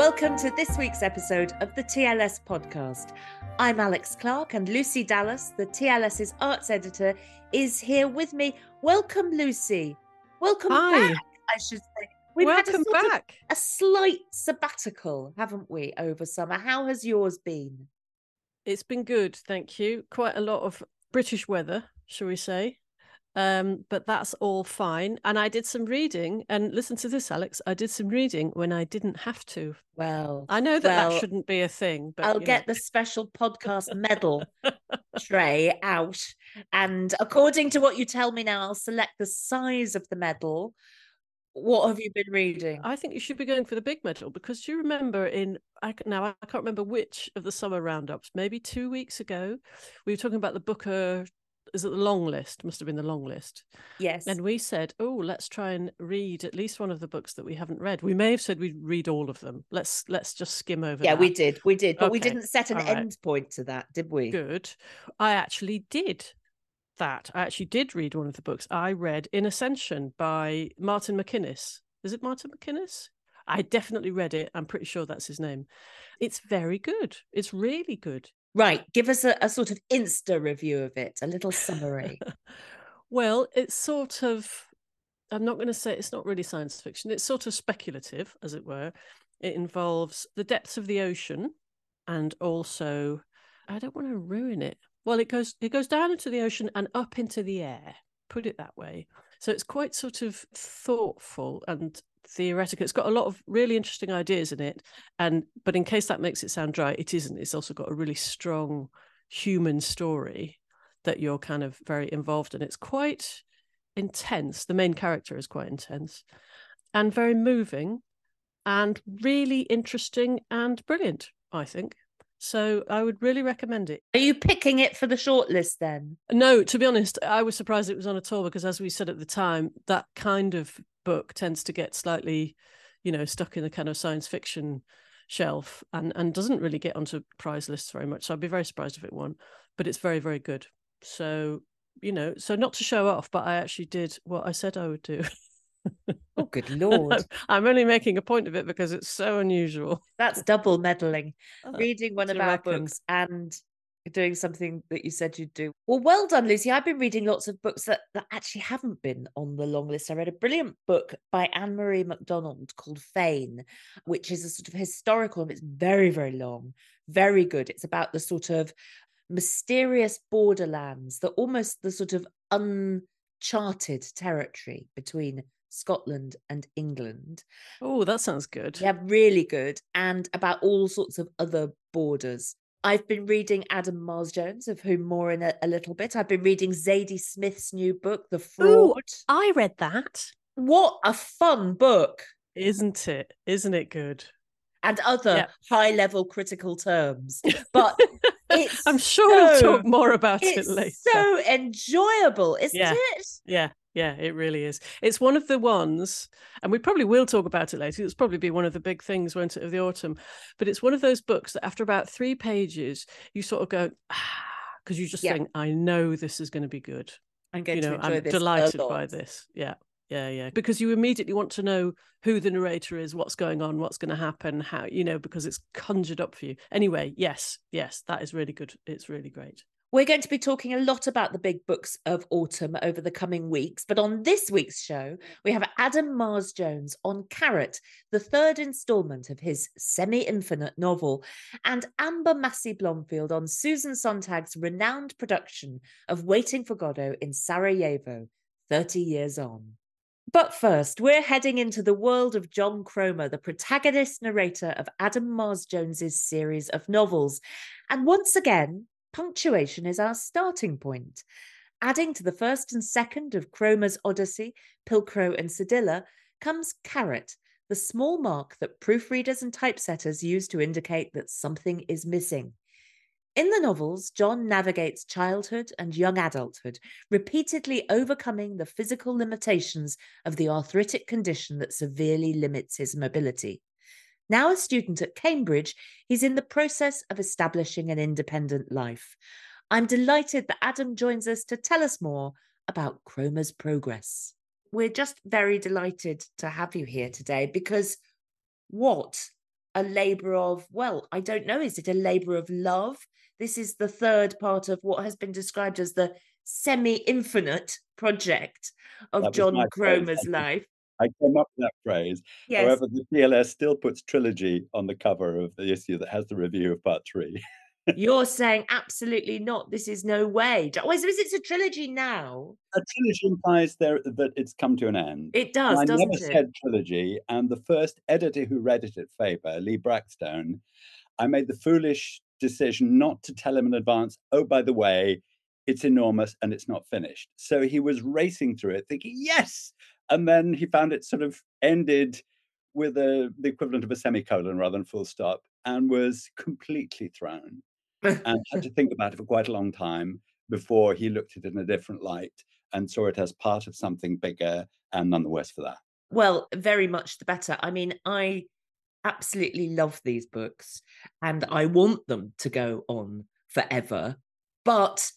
Welcome to this week's episode of the TLS podcast. I'm Alex Clark, and Lucy Dallas, the TLS's arts editor, is here with me. Welcome, Lucy. Welcome Hi. back, I should say. We've had a back. a slight sabbatical, haven't we, over summer? How has yours been? It's been good, thank you. Quite a lot of British weather, shall we say. Um, but that's all fine. And I did some reading, and listen to this, Alex. I did some reading when I didn't have to. Well, I know that well, that shouldn't be a thing, but I'll you know. get the special podcast medal tray out. And according to what you tell me now, I'll select the size of the medal. What have you been reading? I think you should be going for the big medal because do you remember in I now I can't remember which of the summer roundups, maybe two weeks ago, we were talking about the Booker. Is it the long list? Must have been the long list. yes. And we said, oh, let's try and read at least one of the books that we haven't read. We may have said we'd read all of them. Let's let's just skim over. yeah, that. we did. We did. But we didn't set an right. end point to that, did we? Good. I actually did that. I actually did read one of the books. I read In Ascension by Martin MacInnes. Is it Martin MacInnes? I definitely read it. I'm pretty sure that's his name. It's very good. It's really good. Right. Give us a, a sort of insta review of it, a little summary. well, it's sort of, I'm not going to say it's not really science fiction. It's sort of speculative, as it were. It involves the depths of the ocean and also, I don't want to ruin it. Well, it goes it goes down into the ocean and up into the air. Put it that way. So it's quite sort of thoughtful and theoretical. It's got a lot of really interesting ideas in it. And but in case that makes it sound dry, it isn't. It's also got a really strong human story that you're kind of very involved in. It's quite intense. The main character is quite intense and very moving and really interesting and brilliant, I think. So I would really recommend it. Are you picking it for the shortlist then? No, to be honest, I was surprised it was on at all because, as we said at the time, that kind of book tends to get slightly, you know, stuck in the kind of science fiction shelf and and doesn't really get onto prize lists very much. So I'd be very surprised if it won, but it's very very good. So you know, so not to show off, but I actually did what I said I would do. Oh, good lord. I'm only making a point of it because it's so unusual. That's double meddling. Uh, Reading one of our reckon? books and doing something that you said you'd do. Well, well done, Lucy. I've been reading lots of books that, that actually haven't been on the long list. I read a brilliant book by Ann-Marie MacDonald called Fayne, which is a sort of historical, and it's very, very long, very good. It's about the sort of mysterious borderlands, the almost the sort of uncharted territory between Scotland and England. Oh, that sounds good. Yeah, really good. And about all sorts of other borders. I've been reading Adam Mars-Jones, of whom more in a, a little bit. I've been reading Zadie Smith's new book, The Fraud. I read that. What a fun book. Isn't it? Isn't it good? And other Yeah. high level critical terms. But it's I'm sure we'll talk more about it it's later. so enjoyable, isn't Yeah. it? Yeah, yeah, it really is. It's one of the ones, and we probably will talk about it later. It's probably be one of the big things, won't it, of the autumn? But it's one of those books that after about three pages, you sort of go, ah, because you just Yeah. think, I know this is going to be good. I'm going you know, to enjoy I'm this. delighted by this. Yeah. Yeah, yeah. Because you immediately want to know who the narrator is, what's going on, what's going to happen, how, you know, because it's conjured up for you. Anyway, yes, yes, that is really good. It's really great. We're going to be talking a lot about the big books of autumn over the coming weeks. But on this week's show, we have Adam Mars-Jones on Caret, the third installment of his semi infinite novel, and Amber Massie-Blomfield on Susan Sontag's renowned production of Waiting for Godot in Sarajevo, 30 years on. But first, we're heading into the world of John Cromer, the protagonist narrator of Adam Mars-Jones's series of novels. And once again, punctuation is our starting point. Adding to the first and second of Cromer's Odyssey, Pilcrow and Cedilla, comes Caret, the small mark that proofreaders and typesetters use to indicate that something is missing. In the novels, John navigates childhood and young adulthood, repeatedly overcoming the physical limitations of the arthritic condition that severely limits his mobility. Now a student at Cambridge, he's in the process of establishing an independent life. I'm delighted that Adam joins us to tell us more about Cromer's progress. We're just very delighted to have you here today because what a labour of, well, I don't know, is it a labour of love? This is the third part of what has been described as the semi infinite project of That John Cromer's life. I came up with that phrase. Yes. However, the TLS still puts trilogy on the cover of the issue that has the review of part three. You're saying absolutely not. This is no way. Is, is it a trilogy now? A trilogy implies there that it's come to an end. It And does, I never it? said trilogy, and the first editor who read it at Faber, Lee Brackstone, I made the foolish decision not to tell him in advance, oh, by the way, it's enormous and it's not finished. So he was racing through it thinking, yes. And then he found it sort of ended with a, the equivalent of a semicolon rather than full stop and was completely thrown and had to think about it for quite a long time before he looked at it in a different light and saw it as part of something bigger and none the worse for that. Well, very much the better. I mean, I absolutely love these books and I want them to go on forever. But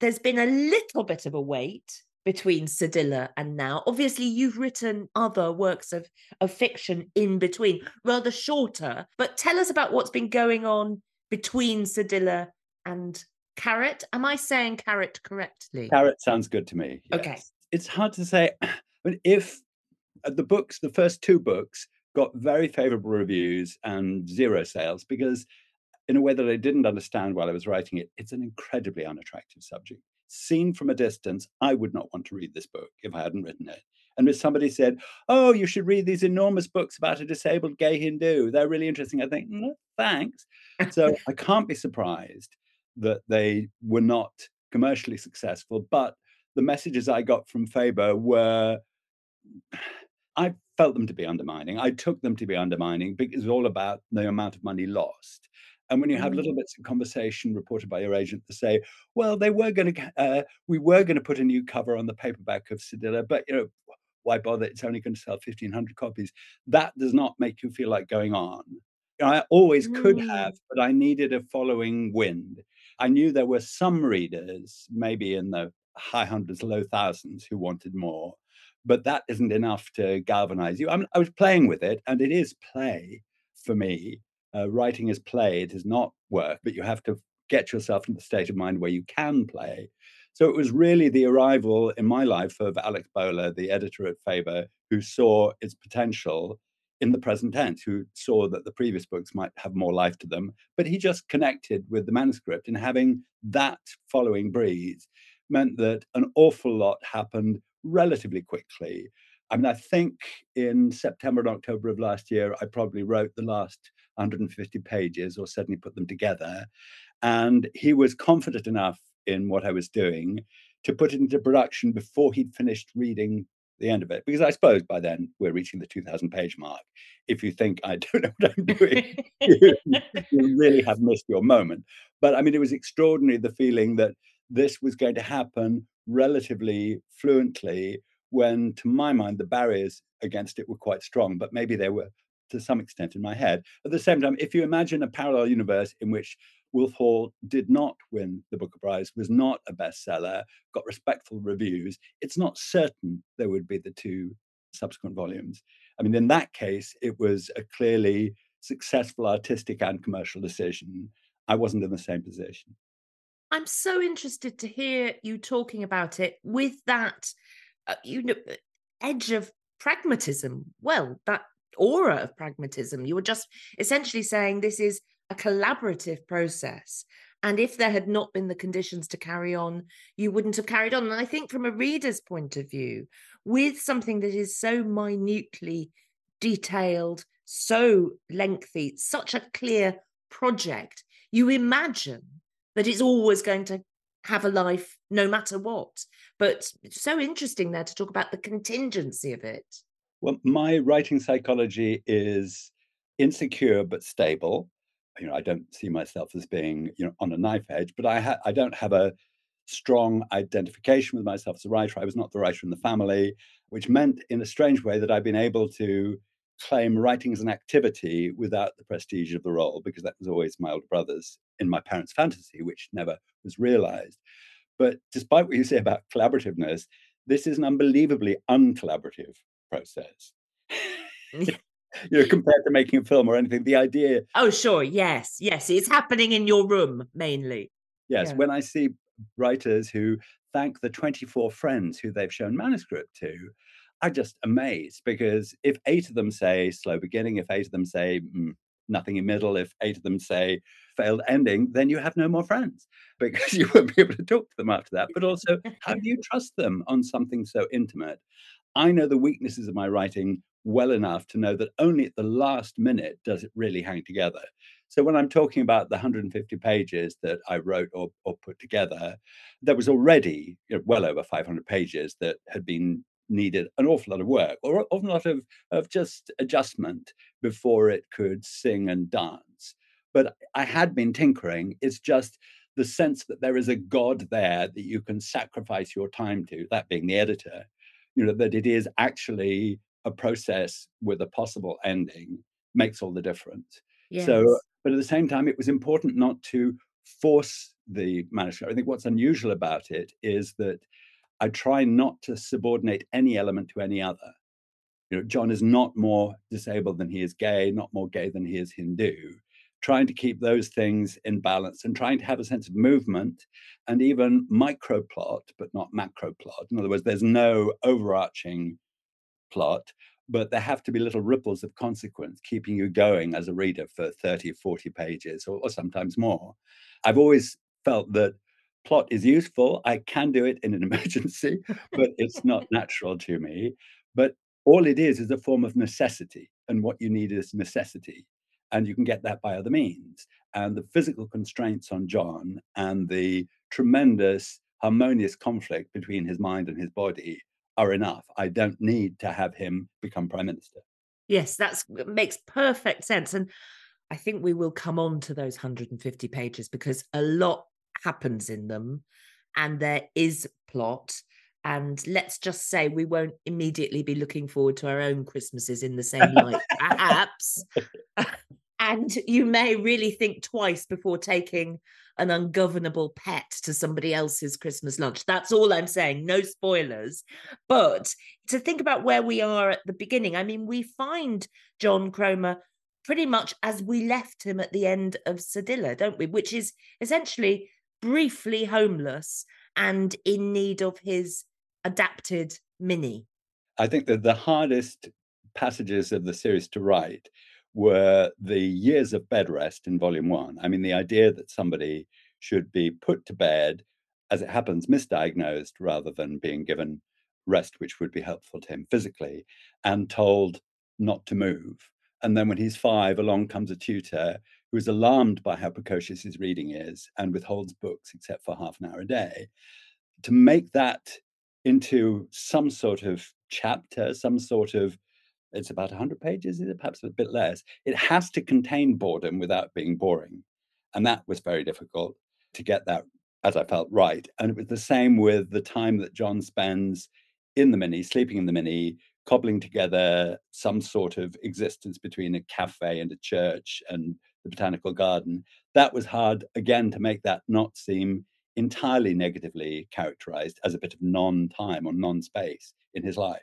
there's been a little bit of a wait between Cedilla and now. Obviously, you've written other works of, of fiction in between, rather shorter. But tell us about what's been going on between Cedilla and Caret. Am I saying Caret correctly? Caret sounds good to me. Okay. It's hard to say. But if uh, the books, the first two books, got very favorable reviews and zero sales because, in a way that I didn't understand while I was writing it, it's an incredibly unattractive subject. Seen from a distance, I would not want to read this book if I hadn't written it. And if somebody said, Oh, you should read these enormous books about a disabled gay Hindu, they're really interesting, I think, "Mm, thanks. So I can't be surprised that they were not commercially successful. But the messages I got from Faber were I felt them to be undermining. I took them to be undermining because it's all about the amount of money lost. And when you have Mm. little bits of conversation reported by your agent to say, well, they were going to, uh, we were going to put a new cover on the paperback of Cedilla, but you know, why bother? It's only going to sell 1,500 copies. That does not make you feel like going on. I always could have, but I needed a following wind. I knew there were some readers, maybe in the high hundreds, low thousands, who wanted more, but that isn't enough to galvanize you. I, mean, I was playing with it, and it is play for me. Uh, writing is play, it is not work, but you have to get yourself in the state of mind where you can play. So it was really the arrival in my life of Alex Bowler, the editor at Faber, who saw its potential in the present tense, who saw that the previous books might have more life to them. But he just connected with the manuscript, and having that following breeze meant that an awful lot happened relatively quickly. I mean, I think in September and October of last year, I probably wrote the last 150 pages or certainly put them together. And he was confident enough in what I was doing to put it into production before he'd finished reading the end of it. Because I suppose by then we're reaching the 2000 page mark. If you think I don't know what I'm doing, you, you really have missed your moment. But I mean, it was extraordinary the feeling that this was going to happen relatively fluently when, to my mind, the barriers against it were quite strong, but maybe they were to some extent in my head. At the same time, if you imagine a parallel universe in which Wolf Hall did not win the Booker Prize, was not a bestseller, got respectful reviews, it's not certain there would be the two subsequent volumes. I mean, in that case, it was a clearly successful artistic and commercial decision. I wasn't in the same position. I'm so interested to hear you talking about it with that, uh, you know, edge of pragmatism. Well, that aura of pragmatism. You were just essentially saying this is a collaborative process. And if there had not been the conditions to carry on, you wouldn't have carried on. And I think, from a reader's point of view, with something that is so minutely detailed, so lengthy, such a clear project, you imagine that it's always going to have a life no matter what. But it's so interesting there to talk about the contingency of it. Well, my writing psychology is insecure but stable. You know, I don't see myself as being, you know, on a knife edge, but I ha- I don't have a strong identification with myself as a writer. I was not the writer in the family, which meant in a strange way that I've been able to claim writing as an activity without the prestige of the role, because that was always my older brother's in my parents' fantasy, which never was realized. But despite what you say about collaborativeness, this is an unbelievably uncollaborative process. you know, compared to making a film or anything, the idea. Oh, sure. Yes. Yes. It's happening in your room mainly. Yes. Yeah. When I see writers who thank the 24 friends who they've shown manuscript to, I'm just amazed because if eight of them say slow beginning, if eight of them say mm, nothing in middle, if eight of them say failed ending, then you have no more friends because you won't be able to talk to them after that. But also, how do you trust them on something so intimate? I know the weaknesses of my writing well enough to know that only at the last minute does it really hang together. So when I'm talking about the 150 pages that I wrote or, or put together, there was already you know, well over 500 pages that had been needed an awful lot of work or an awful lot of, of just adjustment before it could sing and dance. But I had been tinkering. It's just the sense that there is a God there that you can sacrifice your time to, that being the editor, you know, that it is actually a process with a possible ending makes all the difference. Yes. So, but at the same time, it was important not to force the manuscript. I think what's unusual about it is that I try not to subordinate any element to any other. You know, John is not more disabled than he is gay, not more gay than he is Hindu. Trying to keep those things in balance and trying to have a sense of movement and even micro plot, but not macro plot. In other words, there's no overarching plot, but there have to be little ripples of consequence keeping you going as a reader for 30, 40 pages or, or sometimes more. I've always felt that plot is useful. I can do it in an emergency, but it's not natural to me. But all it is is a form of necessity. And what you need is necessity. And you can get that by other means. And the physical constraints on John and the tremendous harmonious conflict between his mind and his body are enough. I don't need to have him become prime minister. Yes, that makes perfect sense. And I think we will come on to those 150 pages because a lot happens in them and there is plot and let's just say we won't immediately be looking forward to our own christmases in the same light perhaps. And you may really think twice before taking an ungovernable pet to somebody else's christmas lunch. That's all i'm saying no spoilers. But to think about where we are at the beginning i mean we find john cromer pretty much as we left him at the end of Cedilla, don't we? Which is essentially briefly homeless and in need of his adapted mini. I think that the hardest passages of the series to write were the years of bed rest in volume one. I mean, the idea that somebody should be put to bed, as it happens, misdiagnosed rather than being given rest, which would be helpful to him physically, and told not to move. And then when he's five, along comes a tutor who is alarmed by how precocious his reading is and withholds books except for half an hour a day. To make that into some sort of chapter, some sort of it's about 100 pages, is it perhaps a bit less? It has to contain boredom without being boring. And that was very difficult to get that, as I felt, right. And it was the same with the time that John spends in the mini, sleeping in the mini, cobbling together some sort of existence between a cafe and a church and the botanical garden, that was hard again to make that not seem entirely negatively characterized as a bit of non-time or non-space in his life.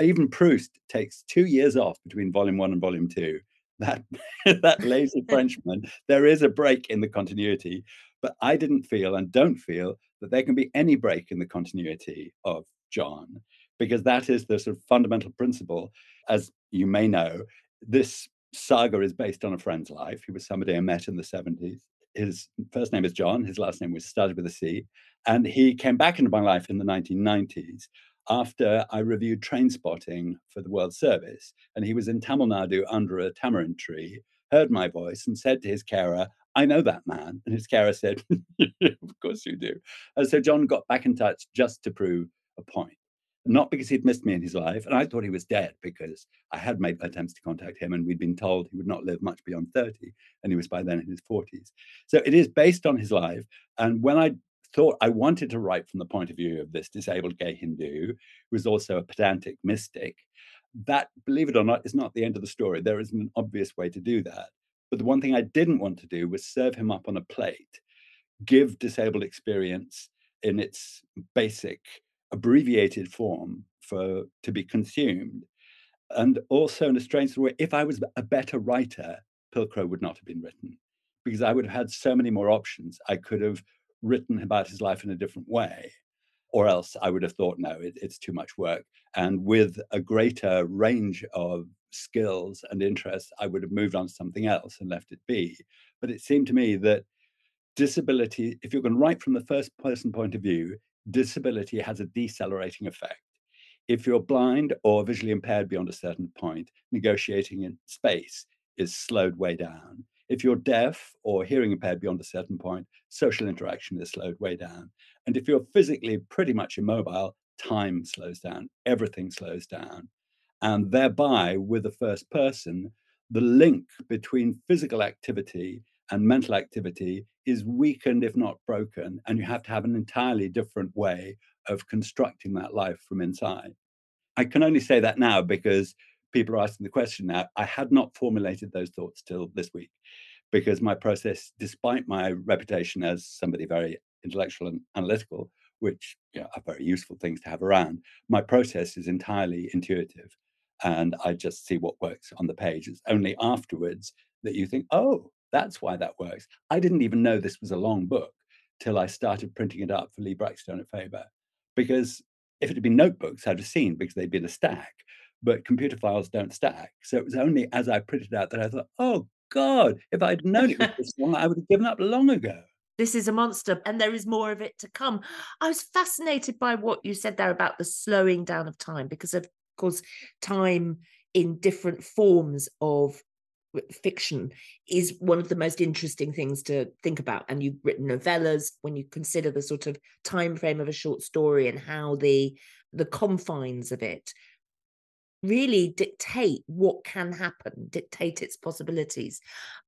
Even Proust takes two years off between volume one and volume two. That that lazy Frenchman, there is a break in the continuity, but I didn't feel and don't feel that there can be any break in the continuity of John, because that is the sort of fundamental principle. As you may know, this saga is based on a friend's life. He was somebody I met in the 70s. His first name is John, his last name was started with a C. And he came back into my life in the 1990s after I reviewed Trainspotting for the World Service. And he was in Tamil Nadu under a tamarind tree, heard my voice, and said to his carer, I know that man. And his carer said, Of course you do. And so John got back in touch just to prove a point. Not because he'd missed me in his life. And I thought he was dead because I had made attempts to contact him and we'd been told he would not live much beyond 30. And he was by then in his 40s. So it is based on his life. And when I thought I wanted to write from the point of view of this disabled gay Hindu, who was also a pedantic mystic. That, believe it or not, is not the end of the story. There is an obvious way to do that. But the one thing I didn't want to do was serve him up on a plate, give disabled experience in its basic abbreviated form for to be consumed. And also in a strange way, if I was a better writer, Pilcrow would not have been written because I would have had so many more options. I could have written about his life in a different way. Or else I would have thought, no, it, it's too much work. And with a greater range of skills and interests, I would have moved on to something else and left it be. But it seemed to me that disability, if you're going to write from the first person point of view, disability has a decelerating effect. If you're blind or visually impaired beyond a certain point, negotiating in space is slowed way down. If you're deaf or hearing impaired beyond a certain point, social interaction is slowed way down. And if you're physically pretty much immobile, time slows down, everything slows down. And thereby, with the first person, the link between physical activity and mental activity is weakened, if not broken. And you have to have an entirely different way of constructing that life from inside. I can only say that now because people are asking the question now. I had not formulated those thoughts till this week because my process, despite my reputation as somebody very intellectual and analytical, which you know, are very useful things to have around, my process is entirely intuitive. And I just see what works on the page. It's only afterwards that you think, oh, that's why that works. I didn't even know this was a long book till I started printing it up for Lee Brackstone at Faber. Because if it had been notebooks, I'd have seen because they'd been a stack but computer files don't stack. So it was only as I printed out that I thought, oh God, if I'd known it was this long, I would have given up long ago. This is a monster, and there is more of it to come. I was fascinated by what you said there about the slowing down of time, because of course, time in different forms of fiction is one of the most interesting things to think about and you've written novellas when you consider the sort of time frame of a short story and how the the confines of it really dictate what can happen, dictate its possibilities.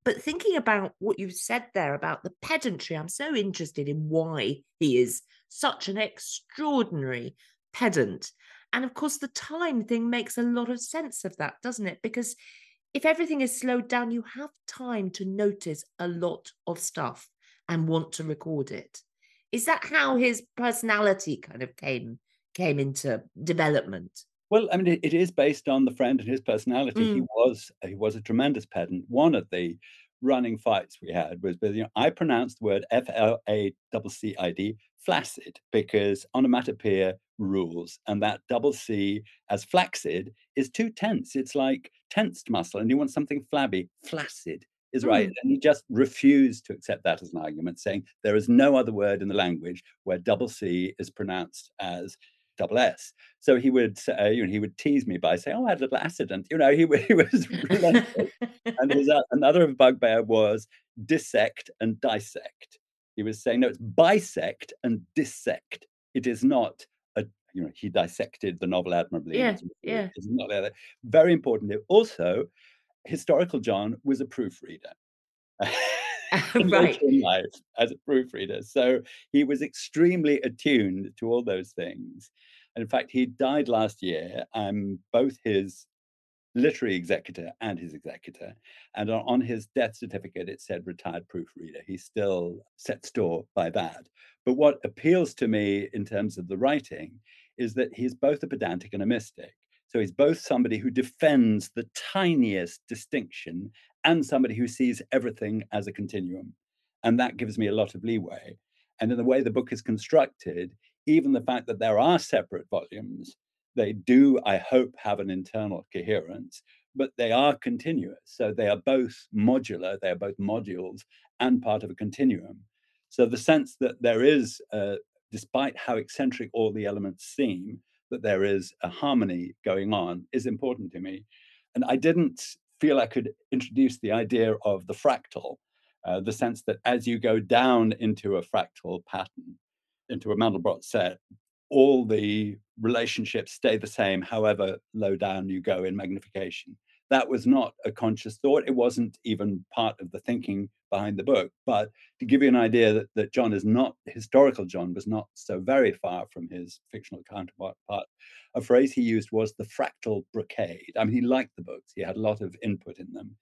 But thinking about what you've said there about the pedantry, I'm so interested in why he is such an extraordinary pedant. And of course, the time thing makes a lot of sense of that, doesn't it? Because if everything is slowed down, you have time to notice a lot of stuff and want to record it. Is that how his personality kind of came came into development? Well, I mean, it, is based on the friend and his personality. Mm. He was he was a tremendous pedant. One of the running fights we had was with you know I pronounced the word F L A double C I D flaccid because onomatopoeia rules, and that double C as flaccid is too tense. It's like tensed muscle, and you want something flabby. Flaccid is right. Mm. And he just refused to accept that as an argument, saying there is no other word in the language where double C is pronounced as double S. So he would say, you know, he would tease me by saying, "Oh, I had a little accident." You know, he, he was relentless. and his uh, another bugbear was dissect and dissect. He was saying, "No, it's bisect and dissect. It is not a." You know, he dissected the novel admirably. Yeah, yeah. It's not. Very important. Also, historical John was a proofreader. right. life as a proofreader. So he was extremely attuned to all those things. And in fact, he died last year. And both his literary executor and his executor. And on his death certificate, it said retired proofreader. He still set store by that. But what appeals to me in terms of the writing is that he's both a pedantic and a mystic. So he's both somebody who defends the tiniest distinction and somebody who sees everything as a continuum. And that gives me a lot of leeway. And in the way the book is constructed, even the fact that there are separate volumes, they do, I hope, have an internal coherence, but they are continuous. So they are both modular, they are both modules and part of a continuum. So the sense that there is, uh, despite how eccentric all the elements seem, that there is a harmony going on is important to me. And I didn't feel I could introduce the idea of the fractal, uh, the sense that as you go down into a fractal pattern, into a Mandelbrot set, all the relationships stay the same, however low down you go in magnification. That was not a conscious thought. It wasn't even part of the thinking behind the book. But to give you an idea that, that John is not, historical John was not so very far from his fictional counterpart, a phrase he used was the fractal brocade. I mean, he liked the books, he had a lot of input in them.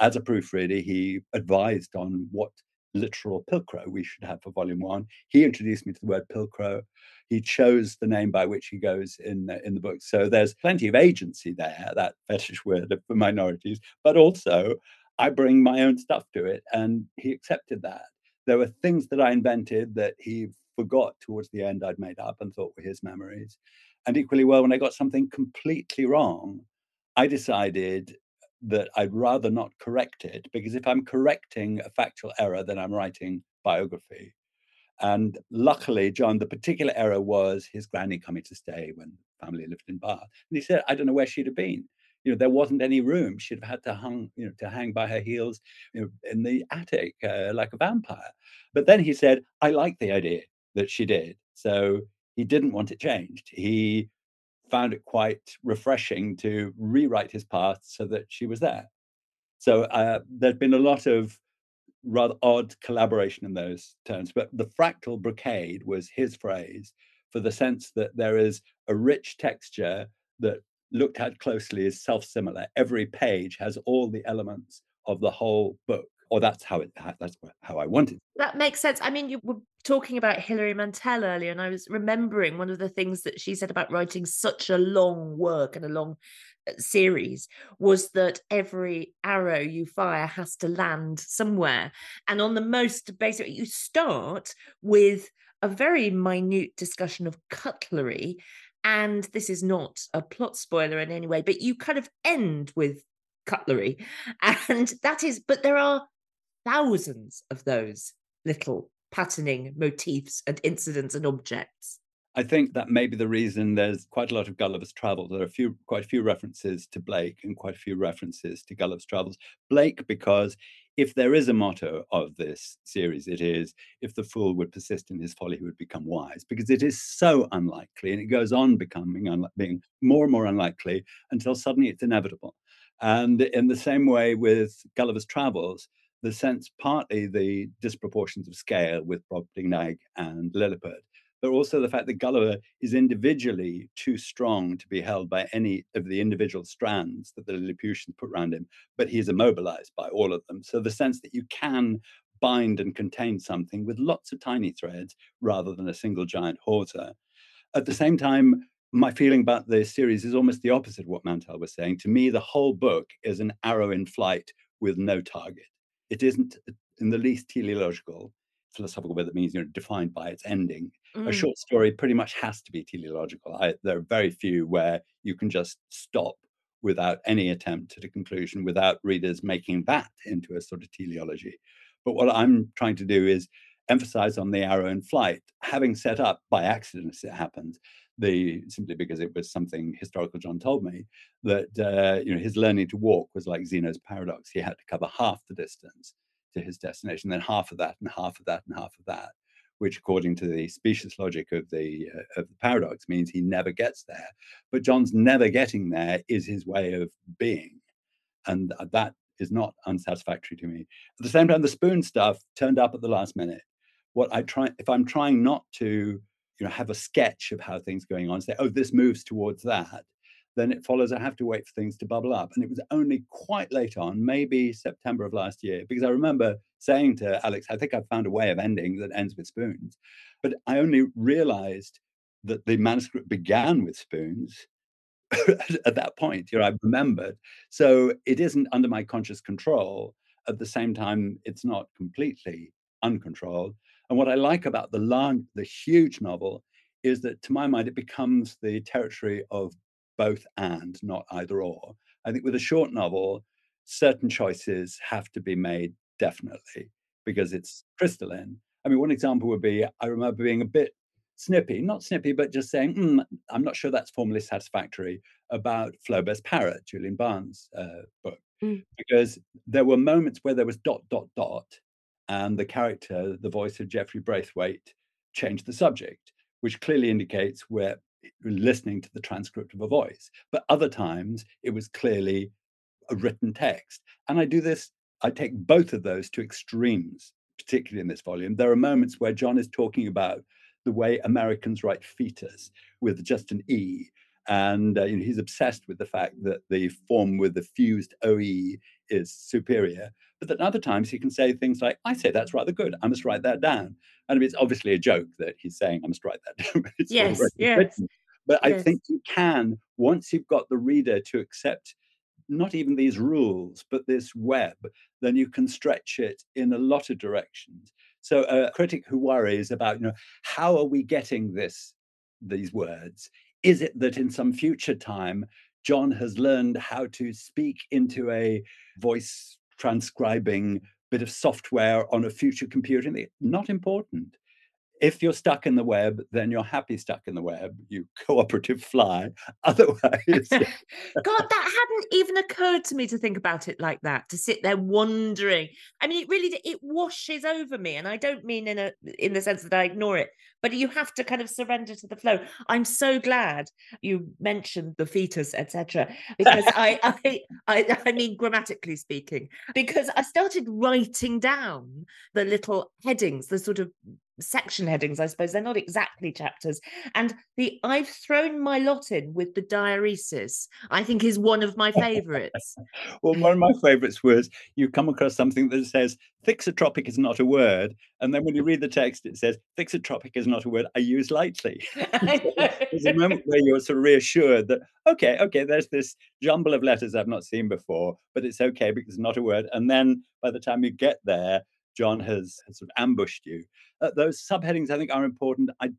As a proofreader, he advised on what literal pilcrow we should have for volume one. He introduced me to the word pilcrow. He chose the name by which he goes in the, in the book. So there's plenty of agency there, that fetish word for minorities, but also I bring my own stuff to it. And he accepted that. There were things that I invented that he forgot towards the end I'd made up and thought were his memories. And equally well, when I got something completely wrong, I decided that I'd rather not correct it because if I'm correcting a factual error, then I'm writing biography. And luckily, John, the particular error was his granny coming to stay when family lived in Bath. And he said, I don't know where she'd have been. You know, there wasn't any room. She'd have had to hung, you know, to hang by her heels you know, in the attic uh, like a vampire. But then he said, I like the idea that she did. So he didn't want it changed. He found it quite refreshing to rewrite his past so that she was there. So uh, there'd been a lot of rather odd collaboration in those terms. But the fractal brocade was his phrase for the sense that there is a rich texture that looked at closely is self-similar. Every page has all the elements of the whole book or that's how it that's how I wanted. That makes sense. I mean, you were talking about Hilary Mantel earlier, and I was remembering one of the things that she said about writing such a long work and a long uh, series was that every arrow you fire has to land somewhere, and on the most basic, you start with a very minute discussion of cutlery and this is not a plot spoiler in any way but you kind of end with cutlery and that is but there are thousands of those little patterning motifs and incidents and objects. I think that may be the reason there's quite a lot of Gulliver's Travels. There are a few, quite a few references to Blake and quite a few references to Gulliver's Travels. Blake, because if there is a motto of this series, it is if the fool would persist in his folly, he would become wise, because it is so unlikely and it goes on becoming un- being more and more unlikely until suddenly it's inevitable. And in the same way with Gulliver's Travels, the sense partly the disproportions of scale with Brobdingnag and Lilliput, but also the fact that Gulliver is individually too strong to be held by any of the individual strands that the Lilliputians put around him, but he is immobilized by all of them. So the sense that you can bind and contain something with lots of tiny threads rather than a single giant hawser. At the same time, my feeling about the series is almost the opposite of what Mantel was saying. To me, the whole book is an arrow in flight with no target it isn't in the least teleological philosophical way that means you know defined by its ending. Mm. a short story pretty much has to be teleological. I, there are very few where you can just stop without any attempt at a conclusion without readers making that into a sort of teleology. But what i'm trying to do is emphasize on the arrow in flight. Having set up by accident as it happens the simply because it was something historical John told me that uh, you know his learning to walk was like Zeno's paradox. He had to cover half the distance to his destination, then half of that, and half of that, and half of that, which, according to the specious logic of the uh, of the paradox, means he never gets there. But John's never getting there is his way of being, and that is not unsatisfactory to me. At the same time, the spoon stuff turned up at the last minute. What I try, if I'm trying not to you know have a sketch of how things are going on say oh this moves towards that then it follows I have to wait for things to bubble up. And it was only quite late on, maybe September of last year, because I remember saying to Alex, I think I've found a way of ending that ends with spoons. But I only realized that the manuscript began with spoons at that point. You know, I remembered. So it isn't under my conscious control. At the same time, it's not completely uncontrolled. And what I like about the long, the huge novel is that to my mind, it becomes the territory of both and, not either or. I think with a short novel, certain choices have to be made definitely because it's crystalline. I mean, one example would be I remember being a bit snippy, not snippy, but just saying, mm, I'm not sure that's formally satisfactory about Flaubert's Parrot, Julian Barnes' uh, book, mm. because there were moments where there was dot, dot, dot, and the character, the voice of Geoffrey Braithwaite, changed the subject, which clearly indicates we're listening to the transcript of a voice. But other times it was clearly a written text. And I do this, I take both of those to extremes, particularly in this volume. There are moments where John is talking about the way Americans write fetus with just an E. And uh, you know, he's obsessed with the fact that the form with the fused OE is superior. But then other times he can say things like, I say that's rather good. I must write that down. And it's obviously a joke that he's saying, I must write that down. yes, yes. Written. But yes. I think you can, once you've got the reader to accept not even these rules, but this web, then you can stretch it in a lot of directions. So a critic who worries about, you know, how are we getting this, these words? Is it that in some future time, John has learned how to speak into a voice transcribing bit of software on a future computer? Not important if you're stuck in the web, then you're happy stuck in the web. You cooperative fly. Otherwise, God, that hadn't even occurred to me to think about it like that. To sit there wondering. I mean, it really it washes over me, and I don't mean in a in the sense that I ignore it, but you have to kind of surrender to the flow. I'm so glad you mentioned the fetus, etc., because I, I I I mean grammatically speaking, because I started writing down the little headings, the sort of section headings, I suppose. They're not exactly chapters. And the I've thrown my lot in with the diaeresis, I think is one of my favorites. well, one of my favorites was you come across something that says thixotropic is not a word. And then when you read the text, it says thixotropic is not a word I use lightly. there's a moment where you're sort of reassured that, okay, okay, there's this jumble of letters I've not seen before, but it's okay because it's not a word. And then by the time you get there, John has, has sort of ambushed you. Uh, those subheadings, I think, are important. I,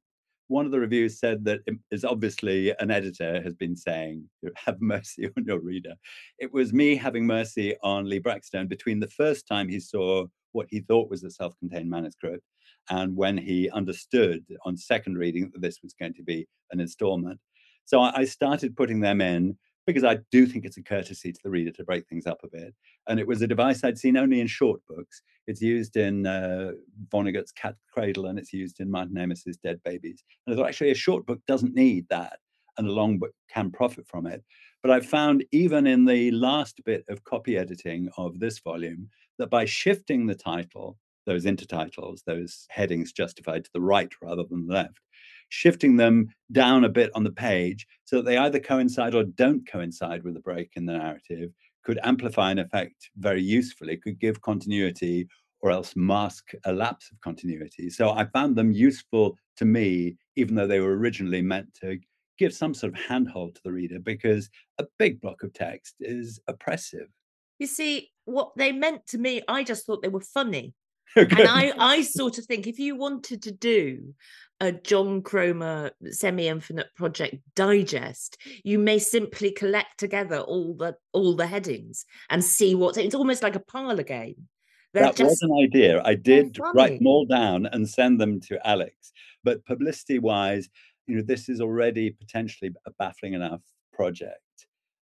one of the reviews said that is obviously an editor has been saying, "Have mercy on your reader." It was me having mercy on Lee Brackstone between the first time he saw what he thought was a self-contained manuscript and when he understood on second reading that this was going to be an installment. So I started putting them in because I do think it's a courtesy to the reader to break things up a bit. And it was a device I'd seen only in short books. It's used in uh, Vonnegut's Cat Cradle and it's used in Martin Amis's Dead Babies. And I thought actually a short book doesn't need that and a long book can profit from it. But I found even in the last bit of copy editing of this volume that by shifting the title, those intertitles, those headings justified to the right rather than the left, shifting them down a bit on the page so that they either coincide or don't coincide with the break in the narrative could amplify an effect very usefully, could give continuity or else mask a lapse of continuity. So I found them useful to me, even though they were originally meant to give some sort of handhold to the reader, because a big block of text is oppressive. You see, what they meant to me, I just thought they were funny. Okay. And I, I sort of think if you wanted to do a John Cromer semi infinite project digest, you may simply collect together all the all the headings and see what's it's almost like a parlor game. They're that was an idea. I did write them all down and send them to Alex. But publicity wise, you know, this is already potentially a baffling enough project.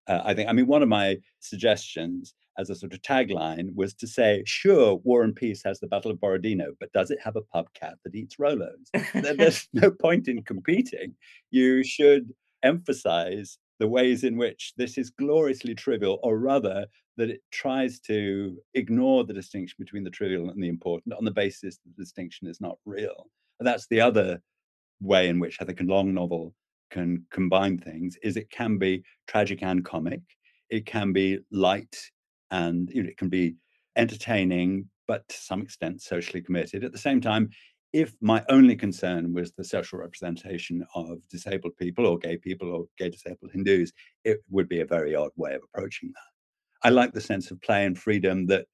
Uh, I think, I mean, one of my suggestions as a sort of tagline was to say, sure, War and Peace has the Battle of Borodino, but does it have a pub cat that eats Rolos? There's no point in competing. You should emphasize the ways in which this is gloriously trivial, or rather, that it tries to ignore the distinction between the trivial and the important on the basis that the distinction is not real. And that's the other way in which I think a long novel can combine things is it can be tragic and comic. It can be light and you know, it can be entertaining, but to some extent socially committed. At the same time, if my only concern was the social representation of disabled people or gay people or gay disabled Hindus, it would be a very odd way of approaching that. I like the sense of play and freedom that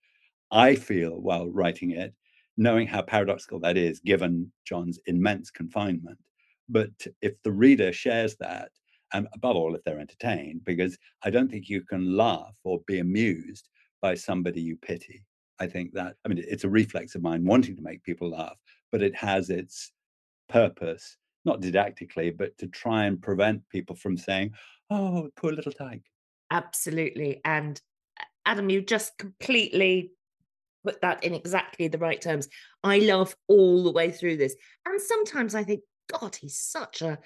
I feel while writing it, knowing how paradoxical that is given John's immense confinement. But if the reader shares that, and above all, if they're entertained, because I don't think you can laugh or be amused by somebody you pity. I think that, I mean, it's a reflex of mine wanting to make people laugh, but it has its purpose, not didactically, but to try and prevent people from saying, oh, poor little tyke. Absolutely. And uh, Adam, you just completely put that in exactly the right terms. I laugh all the way through this. And sometimes I think, God, he's such a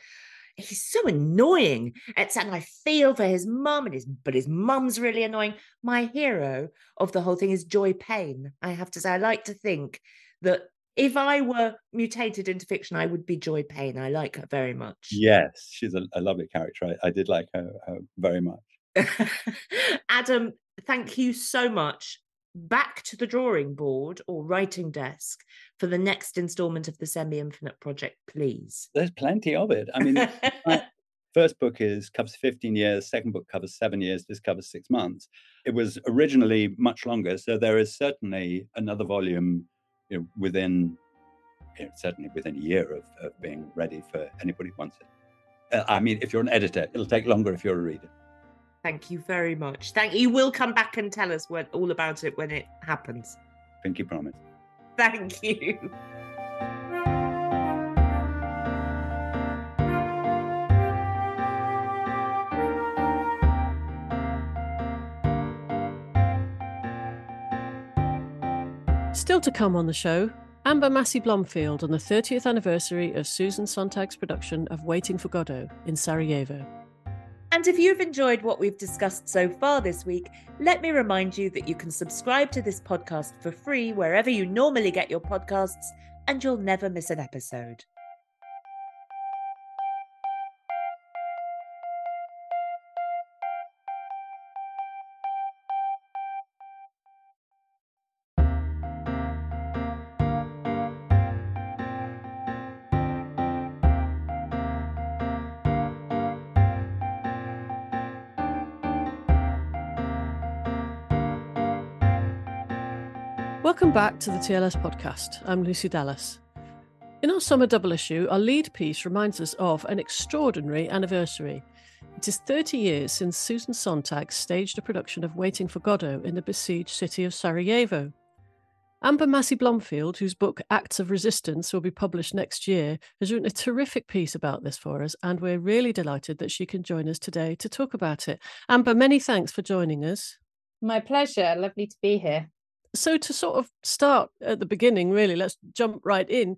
he's so annoying. It's and I feel for his mum and his but his mum's really annoying. My hero of the whole thing is Joy Payne. I have to say, I like to think that if I were mutated into fiction, I would be Joy Payne. I like her very much. Yes, she's a, a lovely character. I, I, did like her, her very much. Adam, thank you so much back to the drawing board or writing desk for the next installment of the Semi Infinite project, please? There's plenty of it. I mean, first book is covers 15 years, second book covers seven years, this covers six months. It was originally much longer, so there is certainly another volume you know, within you know, certainly within a year of, of being ready for anybody who wants it. Uh, I mean, if you're an editor, it'll take longer if you're a reader. Thank you very much. Thank you. Will come back and tell us what, all about it when it happens. Pinky promise. Thank you. Still to come on the show, Amber Massie-Blomfield on the 30th anniversary of Susan Sontag's production of Waiting for Godot in Sarajevo. And if you've enjoyed what we've discussed so far this week, let me remind you that you can subscribe to this podcast for free wherever you normally get your podcasts, and you'll never miss an episode. Welcome back to the TLS podcast. I'm Lucy Dallas. In our summer double issue, our lead piece reminds us of an extraordinary anniversary. It is 30 years since Susan Sontag staged a production of Waiting for Godot in the besieged city of Sarajevo. Amber Massie-Blomfield, whose book Acts of Resistance will be published next year, has written a terrific piece about this for us, and we're really delighted that she can join us today to talk about it. Amber, many thanks for joining us. My pleasure. Lovely to be here so to sort of start at the beginning really let's jump right in.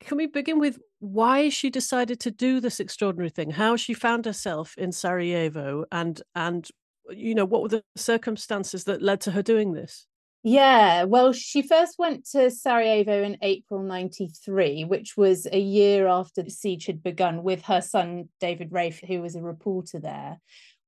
Can we begin with why she decided to do this extraordinary thing? How she found herself in sarajevo and and you know what were the circumstances that led to her doing this? Yeah, well, she first went to Sarajevo in April 93, which was a year after the siege had begun, with her son, David Rieff, who was a reporter there.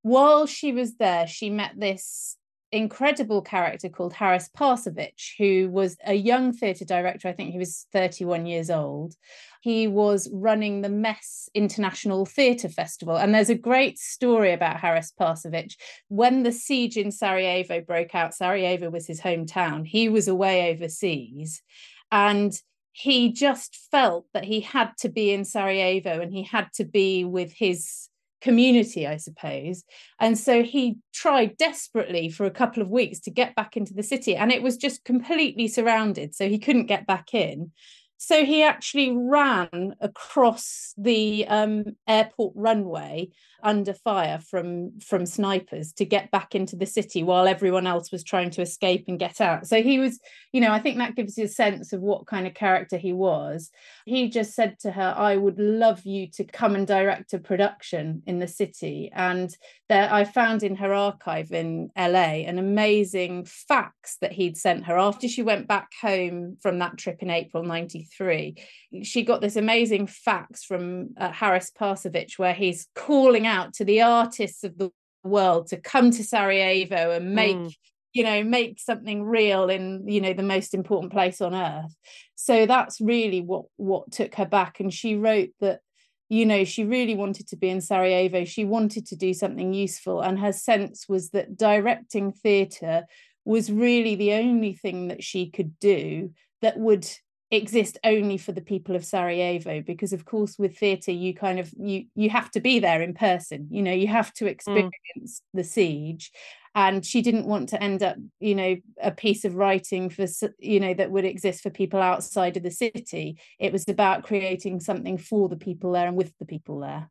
While she was there, she met this incredible character called Haris Pašović, who was a young theatre director. I think he was 31 years old. He was running the Mess International Theatre Festival. And there's a great story about Haris Pašović. When the siege in Sarajevo broke out, Sarajevo was his hometown. He was away overseas. And he just felt that he had to be in Sarajevo and he had to be with his community, I suppose. And so he tried desperately for a couple of weeks to get back into the city, and it was just completely surrounded. So he couldn't get back in. So he actually ran across the um, airport runway under fire from from snipers to get back into the city while everyone else was trying to escape and get out. So he was, you know, I think that gives you a sense of what kind of character he was. He just said to her, "I would love you to come and direct a production in the city." And there, I found in her archive in LA an amazing fax that he'd sent her after she went back home from that trip in April '93 she got this amazing fax from uh, Haris Pašović where he's calling out to the artists of the world to come to Sarajevo and make mm. you know make something real in you know the most important place on earth. So that's really what what took her back. And she wrote that you know she really wanted to be in Sarajevo. She wanted to do something useful. And her sense was that directing theatre was really the only thing that she could do that would exist only for the people of Sarajevo because of course with theatre you kind of you you have to be there in person you know you have to mm. experience mm. the siege and she didn't want to end up you know a piece of writing for you know that would exist for people outside of the city it was about creating something for the people there and with the people there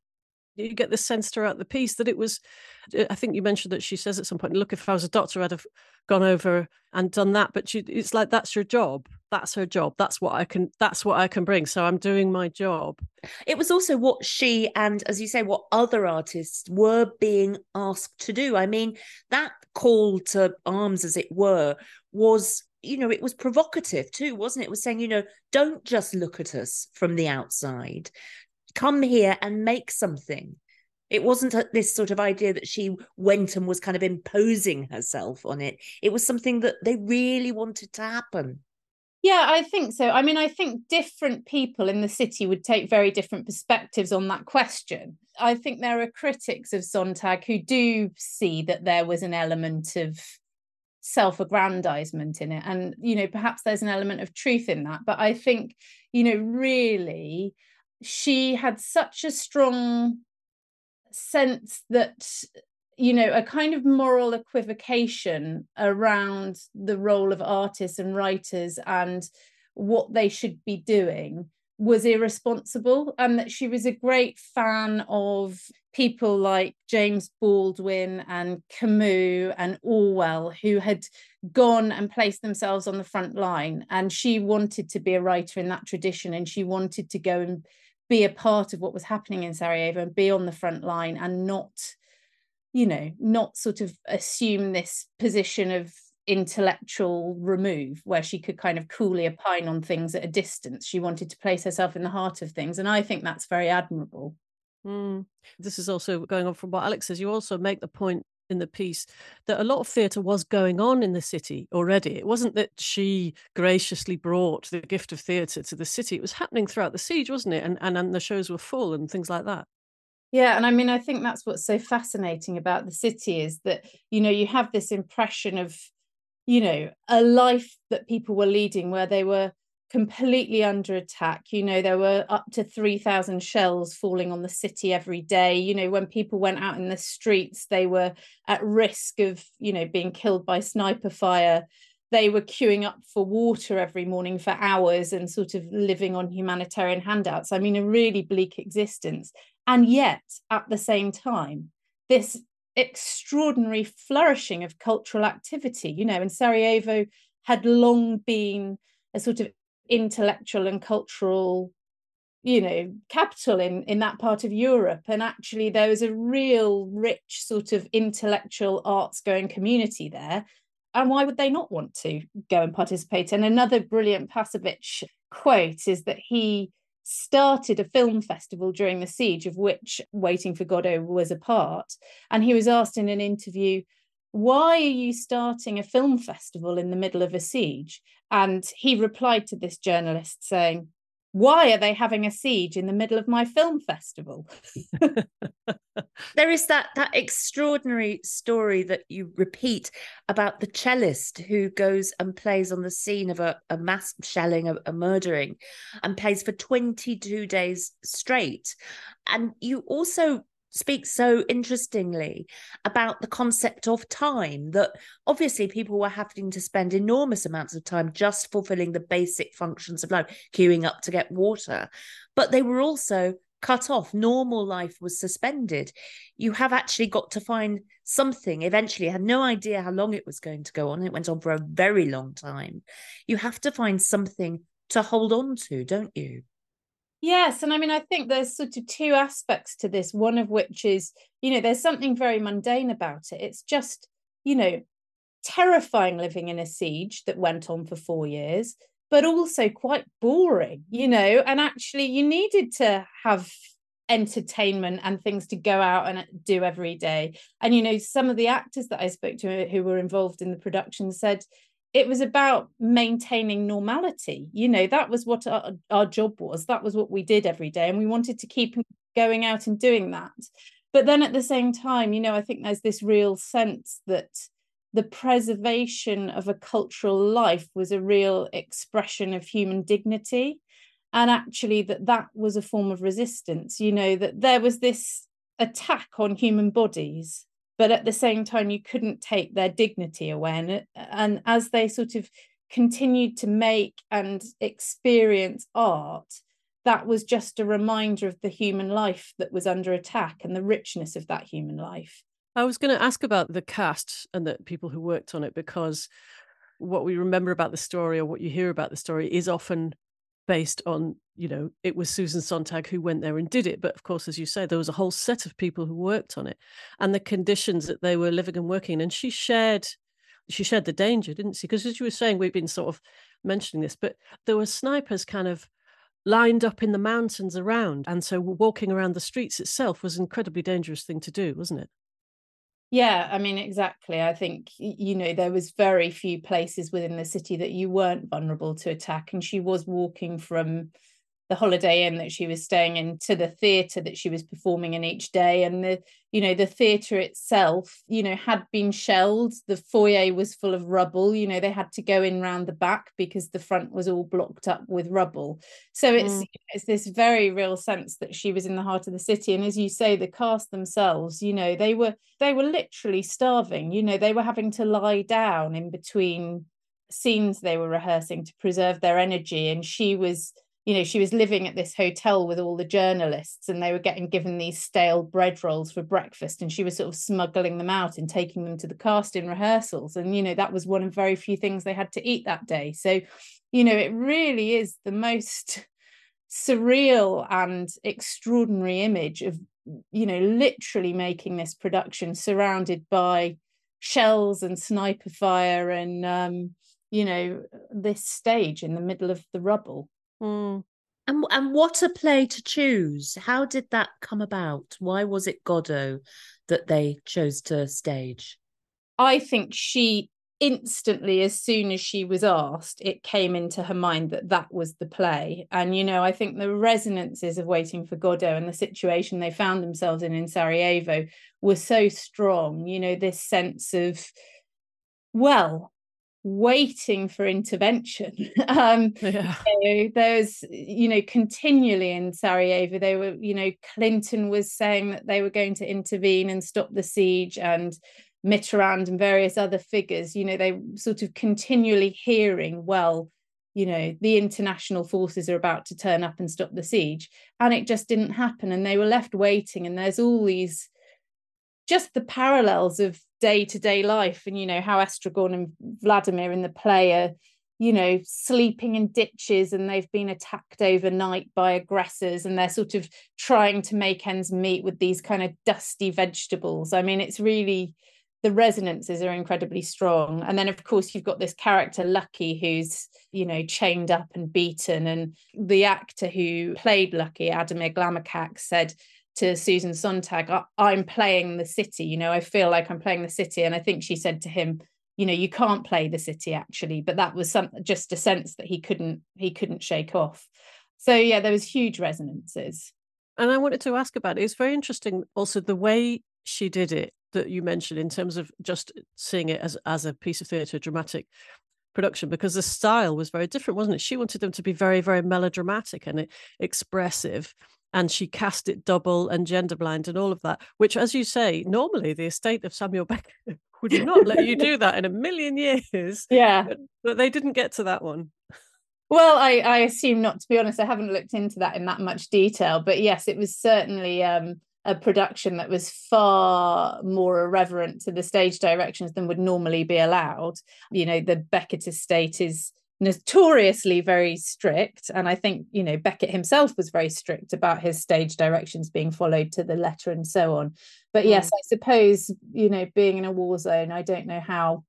you get the sense throughout the piece that it was uh, i think you mentioned that she says at some point look if i was a doctor i'd have gone over and done that. But she, it's like that's your job. That's her job. That's what i can that's what i can bring. So i'm doing my job. It was also what she and as you say what other artists were being asked to do. I mean that call to arms as it were was you know it was provocative too wasn't it? it was saying you know don't just look at us from the outside come here and make something. It wasn't this sort of idea that she went and was kind of imposing herself on it. It was something that they really wanted to happen. Yeah, I think so. I mean, I think different people in the city would take very different perspectives on that question. I think there are critics of Sontag who do see that there was an element of self-aggrandizement in it and you know perhaps there's an element of truth in that but i think you know really she had such a strong sense that you know a kind of moral equivocation around the role of artists and writers and what they should be doing was irresponsible and that she was a great fan of people like James Baldwin and Camus and Orwell who had gone and placed themselves on the front line and she wanted to be a writer in that tradition and she wanted to go and be a part of what was happening in Sarajevo and be on the front line and not, you know, not sort of assume this position of intellectual remove where she could kind of coolly opine on things at a distance. She wanted to place herself in the heart of things. And I think that's very admirable. Mm. This is also going on from what Alex says. You also make the point in the piece that a lot of theatre was going on in the city already. It wasn't that she graciously brought the gift of theatre to the city. It was happening throughout the siege, wasn't it? And, and and the shows were full and things like that. Yeah, and I mean, I think that's what's so fascinating about the city is that you know you have this impression of, you know, a life that people were leading where they were completely under attack. You know, there were up to 3,000 shells falling on the city every day. You know, when people went out in the streets, they were at risk of, you know, being killed by sniper fire. They were queuing up for water every morning for hours and sort of living on humanitarian handouts. I mean, a really bleak existence. And yet, at the same time, this extraordinary flourishing of cultural activity, you know, in Sarajevo had long been a sort of intellectual and cultural you know capital in in that part of Europe. And actually there was a real rich sort of intellectual arts going community there. And why would they not want to go and participate? And another brilliant Pašović quote is that he started a film festival during the siege of which Waiting for Godot was a part. And he was asked in an interview why are you starting a film festival in the middle of a siege? And he replied to this journalist saying, why are they having a siege in the middle of my film festival there is that that extraordinary story that you repeat about the cellist who goes and plays on the scene of a, a mass shelling a, a murdering and plays for 22 days straight and you also speaks so interestingly about the concept of time that obviously people were having to spend enormous amounts of time just fulfilling the basic functions of life, queuing up to get water. But they were also cut off. Normal life was suspended. You have actually got to find something. Eventually, I had no idea how long it was going to go on. It went on for a very long time. You have to find something to hold on to, don't you? Yes, and I mean, I think there's sort of two aspects to this. One of which is, you know, there's something very mundane about it. It's just, you know, terrifying living in a siege that went on for four years. but also quite boring, you know. And actually, you needed to have entertainment and things to go out and do every day. And, you know, some of the actors that I spoke to who were involved in the production said it was about maintaining normality. You know, that was what our, our job was. That was what we did every day. And we wanted to keep going out and doing that. But then at the same time, you know, I think there's this real sense that the preservation of a cultural life was a real expression of human dignity and actually that that was a form of resistance you know that there was this attack on human bodies but at the same time you couldn't take their dignity away. And, and as they sort of continued to make and experience art that was just a reminder of the human life that was under attack and the richness of that human life. I was going to ask about the cast and the people who worked on it because what we remember about the story or what you hear about the story is often based on, you know, it was Susan Sontag who went there and did it. But of course, as you say, there was a whole set of people who worked on it and the conditions that they were living and working. And she shared she shared the danger, didn't she? Because as you were saying, we've been sort of mentioning this, but there were snipers kind of lined up in the mountains around. And so walking around the streets itself was an incredibly dangerous thing to do, wasn't it? Yeah, I mean, exactly. I think, you know, there was very few places within the city that you weren't vulnerable to attack. And she was walking from the holiday inn that she was staying in to the theatre that she was performing in each day. And the you know the theatre itself you know had been shelled. The foyer was full of rubble. You know they had to go in round the back because the front was all blocked up with rubble. So it's mm. it's this very real sense that she was in the heart of the city. And as you say the cast themselves you know they were they were literally starving. You know they were having to lie down in between scenes they were rehearsing to preserve their energy. And she was you know she was living at this hotel with all the journalists and they were getting given these stale bread rolls for breakfast and she was sort of smuggling them out and taking them to the cast in rehearsals and you know that was one of very few things they had to eat that day. So you know it really is the most surreal and extraordinary image of you know literally making this production surrounded by shells and sniper fire and um you know this stage in the middle of the rubble Mm. And and what a play to choose. How did that come about? Why was it Godot that they chose to stage? I think she instantly as soon as she was asked it came into her mind that that was the play and you know i think the resonances of waiting for godot and the situation they found themselves in in sarajevo were so strong you know this sense of well waiting for intervention. um, yeah. know, there's, you know, continually in Sarajevo, they were, you know, Clinton was saying that they were going to intervene and stop the siege, and Mitterrand and various other figures, you know, they sort of continually hearing, well, you know, the international forces are about to turn up and stop the siege. And it just didn't happen. And they were left waiting. And there's all these just the parallels of day to day life and you know how Estragon and Vladimir in the play are you know sleeping in ditches and they've been attacked overnight by aggressors and they're sort of trying to make ends meet with these kind of dusty vegetables. I mean it's really the resonances are incredibly strong. And then of course you've got this character lucky who's you know chained up and beaten. And the actor who played lucky Admir Glamočak said to Susan Sontag, I, am playing the city, you know, I feel like I'm playing the city. And I think she said to him, you know, you can't play the city actually, but that was some just a sense that he couldn't he couldn't shake off. So yeah, there was huge resonances. And I wanted to ask about it. It's very interesting also the way she did it that you mentioned in terms of just seeing it as as a piece of theatre, dramatic production, because the style was very different, wasn't it? She wanted them to be very, very melodramatic and expressive and she cast it double and gender blind and all of that which as you say normally the estate of samuel beckett would not let you do that in a million years yeah. but, but, they didn't get to that one. Well I, I assume not to be honest i haven't looked into that in that much detail but yes it was certainly um, a production that was far more irreverent to the stage directions than would normally be allowed. You know the beckett estate is notoriously very strict and i think you know beckett himself was very strict about his stage directions being followed to the letter and so on but yes mm. i suppose you know being in a war zone i don't know how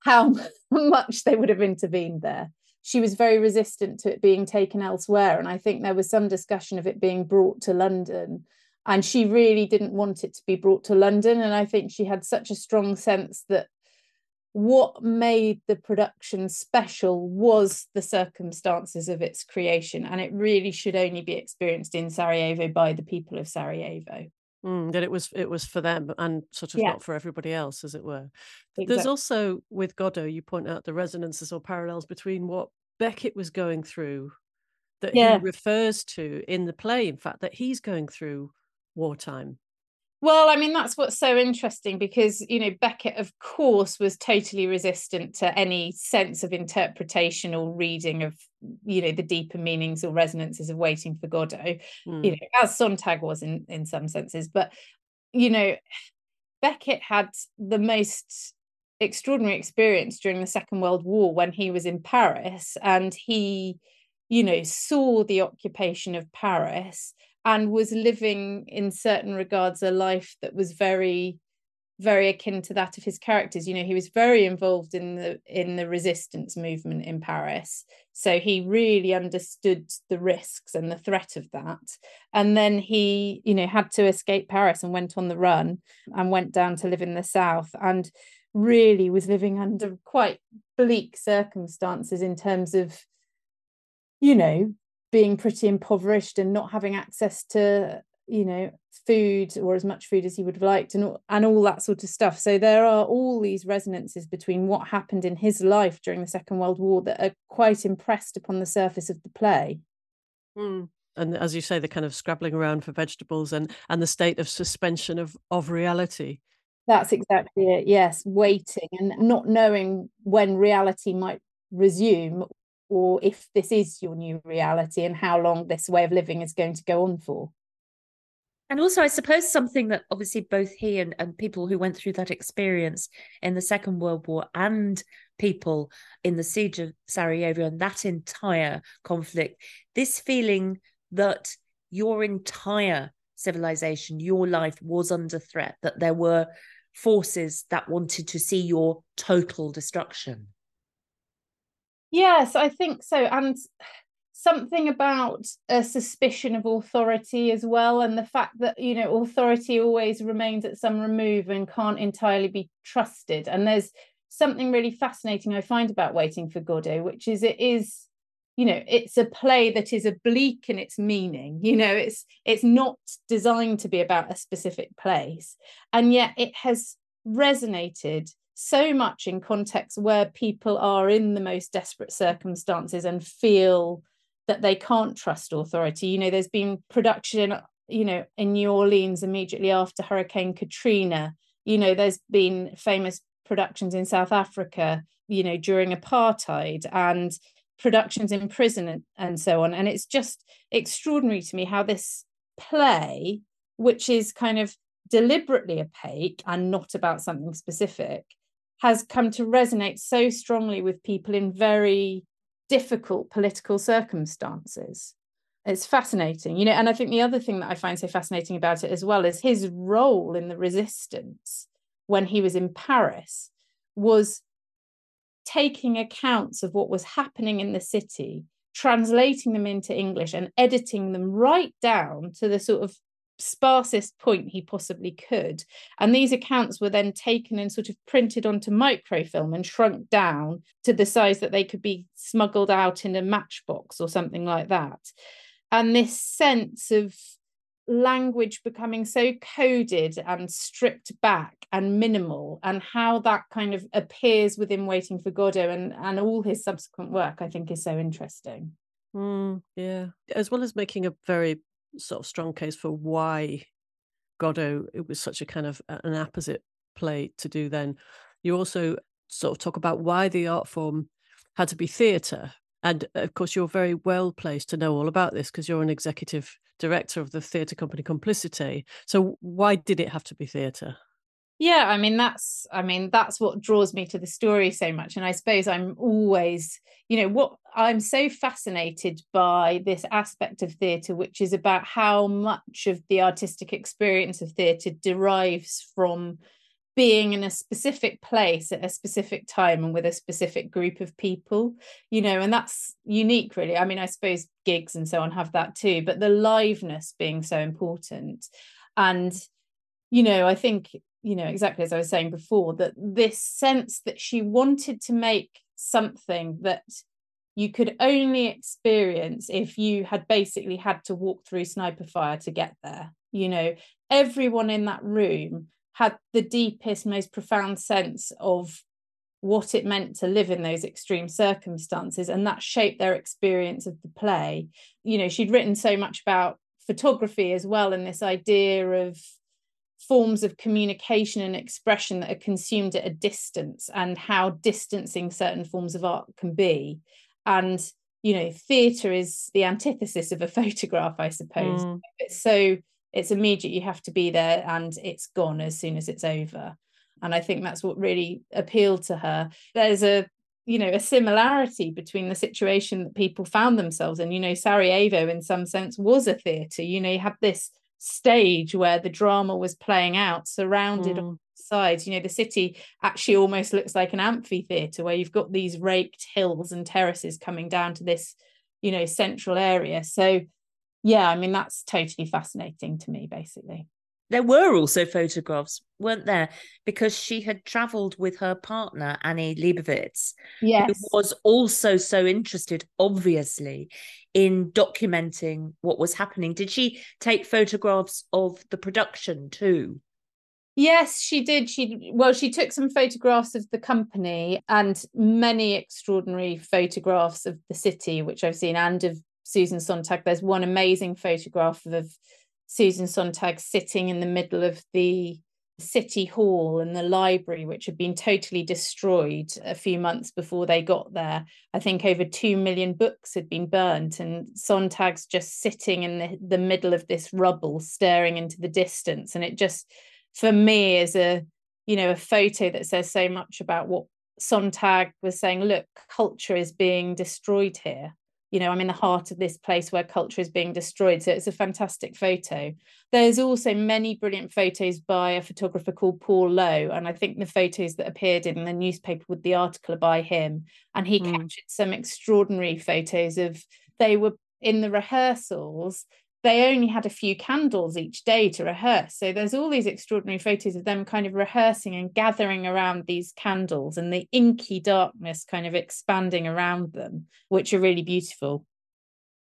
how much they would have intervened there she was very resistant to it being taken elsewhere. And I think there was some discussion of it being brought to London. And she really didn't want it to be brought to London. And I think she had such a strong sense that what made the production special was the circumstances of its creation. And it really should only be experienced in Sarajevo by the people of Sarajevo. Mm, that it was it was for them and sort of Yeah. not for everybody else, as it were. There's also with Godot, you point out the resonances or parallels between what Beckett was going through, that Yeah. he refers to in the play. In fact, that he's going through wartime. Well, I mean, that's what's so interesting because, you know, Beckett, of course, was totally resistant to any sense of interpretation or reading of, you know, the deeper meanings or resonances of Waiting for Godot, you Mm. know, as Sontag was in, in some senses. But, you know, Beckett had the most extraordinary experience during the Second World War when he was in Paris and he, you know, saw the occupation of Paris and was living in certain regards a life that was very very akin to that of his characters. You know he was very involved in the in the resistance movement in paris. So he really understood the risks and the threat of that. And then he you know had to escape paris and went on the run and went down to live in the south and really was living under quite bleak circumstances in terms of you know being pretty impoverished and not having access to you know food or as much food as he would have liked and all, and all that sort of stuff so there are all these resonances between what happened in his life during the second world war that are quite impressed upon the surface of the play Mm. And as you say, the kind of scrabbling around for vegetables and and the state of suspension of of reality. that's exactly it yes waiting and not knowing when reality might resume or if this is your new reality and how long this way of living is going to go on for And also, I suppose something that obviously both he and, and people who went through that experience in the Second World War and people in the siege of Sarajevo and that entire conflict, this feeling that your entire civilization, your life was under threat, that there were forces that wanted to see your total destruction. Yes, I think so. And something about a suspicion of authority as well, and the fact that, you know, authority always remains at some remove and can't entirely be trusted. And there's something really fascinating I find about Waiting for Godot, which is it is, you know, it's a play that is oblique in its meaning. You know, it's it's not designed to be about a specific place, and yet it has resonated so much in contexts where people are in the most desperate circumstances and feel that they can't trust authority. You know, there's been production, you know, in New Orleans immediately after Hurricane Katrina. You know, there's been famous productions in South Africa, you know, during apartheid and productions in prison and, and so on. And it's just extraordinary to me how this play, which is kind of deliberately opaque and not about something specific, has come to resonate so strongly with people in very difficult political circumstances. It's fascinating, you know. And I think the other thing that I find so fascinating about it as well is his role in the resistance when he was in Paris was taking accounts of what was happening in the city, translating them into English, and editing them right down to the sort of sparsest point he possibly could. And these accounts were then taken and sort of printed onto microfilm and shrunk down to the size that they could be smuggled out in a matchbox or something like that. And this sense of language becoming so coded and stripped back and minimal and how that kind of appears within waiting for godot and and all his subsequent work i think is so interesting Mm, yeah, as well as making a very sort of strong case for why Godot it was such a kind of an apposite play to do. Then you also sort of talk about why the art form had to be theatre, and of course you're very well placed to know all about this because you're an executive director of the theatre company Complicité. So why did it have to be theatre? yeah i mean that's i mean that's what draws me to the story so much and i suppose i'm always you know what i'm so fascinated by this aspect of theatre which is about how much of the artistic experience of theatre derives from being in a specific place at a specific time and with a specific group of people you know and that's unique really. I mean i suppose gigs and so on have that too but the liveness being so important. And you know i think you know exactly as i was saying before that this sense that she wanted to make something that you could only experience if you had basically had to walk through sniper fire to get there you know? Everyone in that room had the deepest most profound sense of what it meant to live in those extreme circumstances and that shaped their experience of the play. You know she'd written so much about photography as well and this idea of forms of communication and expression that are consumed at a distance and how distancing certain forms of art can be and you know theatre is the antithesis of a photograph i suppose. Mm. it's so it's immediate you have to be there and it's gone as soon as it's over. And i think that's what really appealed to her. There's a you know a similarity between the situation that people found themselves in. You know sarajevo in some sense was a theatre. You know you had this stage where the drama was playing out surrounded mm. Sides you know the city actually almost looks like an amphitheater where you've got these raked hills and terraces coming down to this you know central area so yeah i mean that's totally fascinating to me basically there were also photographs, weren't there? Because she had travelled with her partner, Annie Leibovitz, yes. who was also so interested, obviously, in documenting what was happening. Did she take photographs of the production too? Yes, she did. She well, she took some photographs of the company and many extraordinary photographs of the city, which I've seen, and of Susan Sontag. There's one amazing photograph of Susan Sontag sitting in the middle of the city hall and the library, which had been totally destroyed a few months before they got there. I think over 2 million books had been burnt, and Sontag's just sitting in the, the middle of this rubble, staring into the distance. And it just, for me, is a you know a photo that says so much about what Sontag was saying. Look, culture is being destroyed here you know i'm in the heart of this place where culture is being destroyed so it's a fantastic photo there's also many brilliant photos by a photographer called paul lowe and i think the photos that appeared in the newspaper with the article are by him and he mm. captured some extraordinary photos of they were in the rehearsals they only had a few candles each day to rehearse. So there's all these extraordinary photos of them kind of rehearsing and gathering around these candles and the inky darkness kind of expanding around them, which are really beautiful.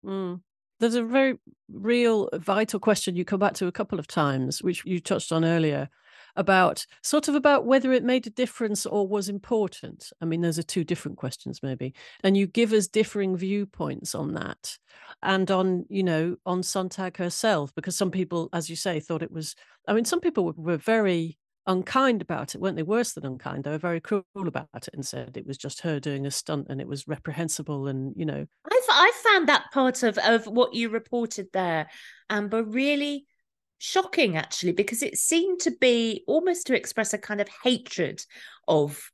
Mm. There's a very real vital question you come back to a couple of times, which you touched on earlier, about sort of about whether it made a difference or was important. I mean, those are two different questions, maybe. And you give us differing viewpoints on that and on, you know, on Sontag herself, because some people, as you say, thought it was, I mean, some people were, very unkind about it, weren't they? Worse than unkind. They were very cruel about it and said it was just her doing a stunt and it was reprehensible. And, you know, I've I found that part of, of what you reported there, Amber, really shocking actually because it seemed to be almost to express a kind of hatred of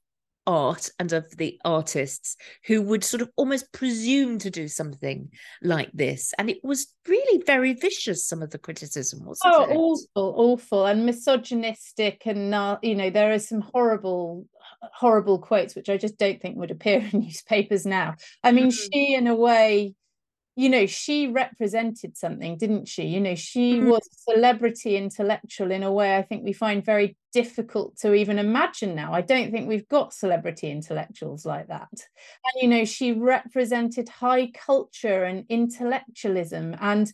art and of the artists who would sort of almost presume to do something like this and it was really very vicious some of the criticism was oh it? awful awful and misogynistic and uh, you know there are some horrible horrible quotes which i just don't think would appear in newspapers now i mean mm-hmm. she in a way you know she represented something didn't she? You know she mm-hmm. was a celebrity intellectual in a way i think we find very difficult to even imagine now. I don't think we've got celebrity intellectuals like that. And you know she represented high culture and intellectualism and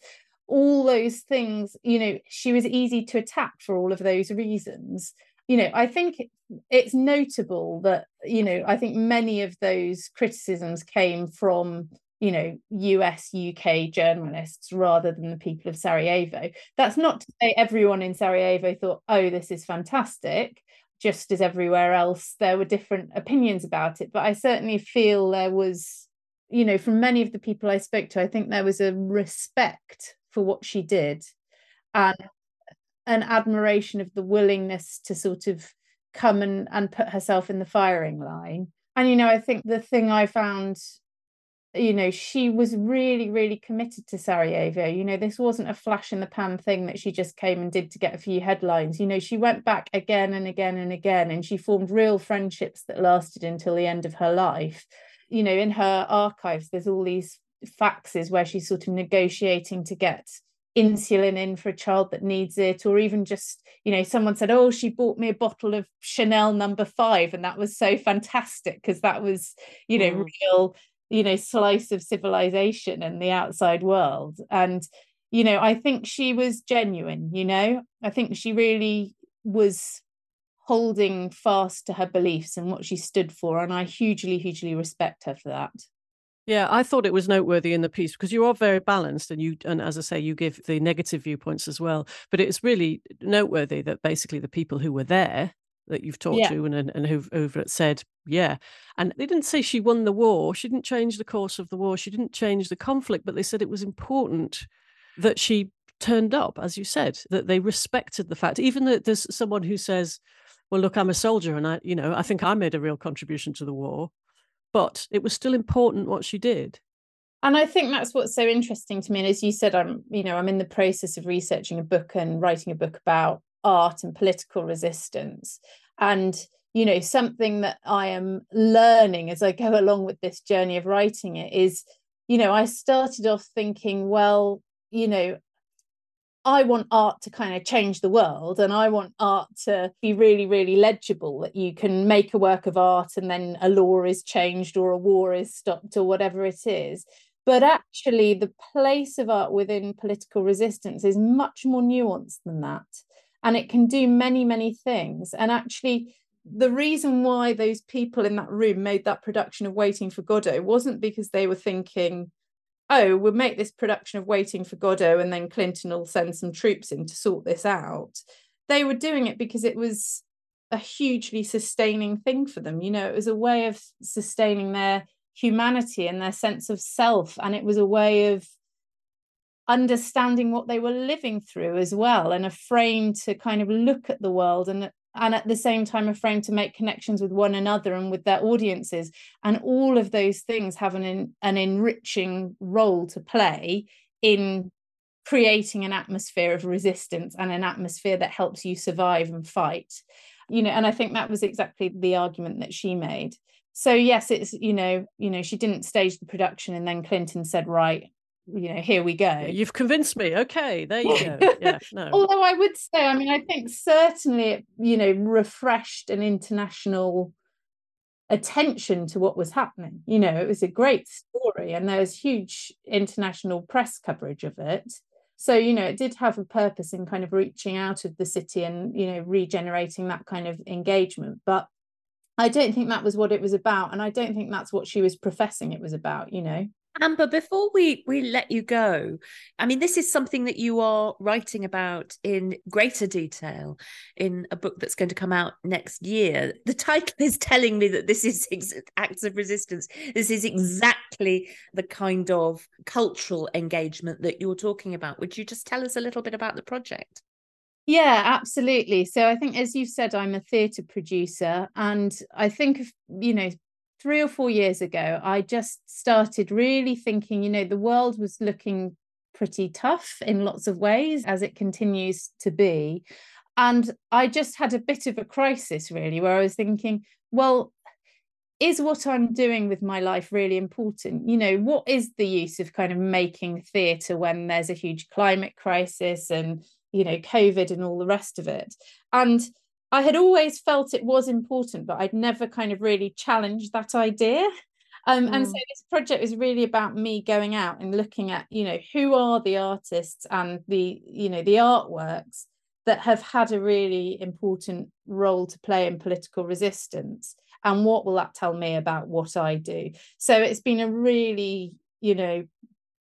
all those things you know she was easy to attack for all of those reasons. You know i think it's notable that you know i think many of those criticisms came from you know US UK journalists rather than the people of Sarajevo. That's not to say everyone in Sarajevo thought oh this is fantastic just as everywhere else there were different opinions about it. But I certainly feel there was you know from many of the people I spoke to I think there was a respect for what she did and an admiration of the willingness to sort of come and, and put herself in the firing line. And you know I think the thing I found you know, she was really, really committed to Sarajevo. You know, this wasn't a flash in the pan thing that she just came and did to get a few headlines. You know, she went back again and again and again, and she formed real friendships that lasted until the end of her life. You know, in her archives, there's all these faxes where she's sort of negotiating to get insulin in for a child that needs it or even just you know someone said oh she bought me a bottle of chanel number five and that was so fantastic because that was you know mm. real you know slice of civilization and the outside world. And you know i think she was genuine you know? I think she really was holding fast to her beliefs and what she stood for and i hugely hugely respect her for that. Yeah, I thought it was noteworthy in the piece because you are very balanced and you and as I say, you give the negative viewpoints as well. But it's really noteworthy that basically the people who were there that you've talked yeah. to and and who've, who've said, yeah. And they didn't say she won the war. She didn't change the course of the war. She didn't change the conflict, but they said it was important that she turned up, as you said, that they respected the fact, even that there's someone who says, well, look, I'm a soldier and I, you know, I think I made a real contribution to the war, but it was still important what she did. And I think that's what's so interesting to me. And as you said, I'm, you know, I'm in the process of researching a book and writing a book about art and political resistance. And, you know, something that I am learning as I go along with this journey of writing it is, you know, I started off thinking, well, you know, I want art to kind of change the world and I want art to be really, really legible that you can make a work of art and then a law is changed or a war is stopped or whatever it is. But actually, the place of art within political resistance is much more nuanced than that and it can do many many things. And actually the reason why those people in that room made that production of waiting for godot wasn't because they were thinking oh we'll make this production of waiting for godot and then clinton will send some troops in to sort this out. They were doing it because it was a hugely sustaining thing for them you know it was a way of sustaining their humanity and their sense of self and it was a way of understanding what they were living through as well and a frame to kind of look at the world and and at the same time a frame to make connections with one another and with their audiences. And all of those things have an an enriching role to play in creating an atmosphere of resistance and an atmosphere that helps you survive and fight. You know and i think that was exactly the argument that she made. So yes it's you know you know she didn't stage the production and then clinton said right you know here we go. You've convinced me. Okay there you go. Yeah no. Although i would say i mean i think certainly it you know refreshed an international attention to what was happening. You know it was a great mm. story and there was huge international press coverage of it. So you know it did have a purpose in kind of reaching out of the city and you know regenerating that kind of engagement. But i don't think that was what it was about and i don't think that's what she was professing it was about you know Amber, before we we let you go, I mean, this is something that you are writing about in greater detail in a book that's going to come out next year. The title is telling me that this is ex- acts of resistance. This is exactly the kind of cultural engagement that you're talking about. Would you just tell us a little bit about the project? Yeah, absolutely. So I think, as you've said, I'm a theatre producer, and I think, you know, three or four years ago, I just started really thinking, you know, the world was looking pretty tough in lots of ways, as it continues to be. And I just had a bit of a crisis, really, where I was thinking, well, is what I'm doing with my life really important? You know, what is the use of kind of making theatre when there's a huge climate crisis and, you know, COVID and all the rest of it? And I had always felt it was important, but I'd never kind of really challenged that idea. Um, mm. And so this project was really about me going out and looking at, you know, who are the artists and the, you know, the artworks that have had a really important role to play in political resistance. And what will that tell me about what I do? So it's been a really, you know,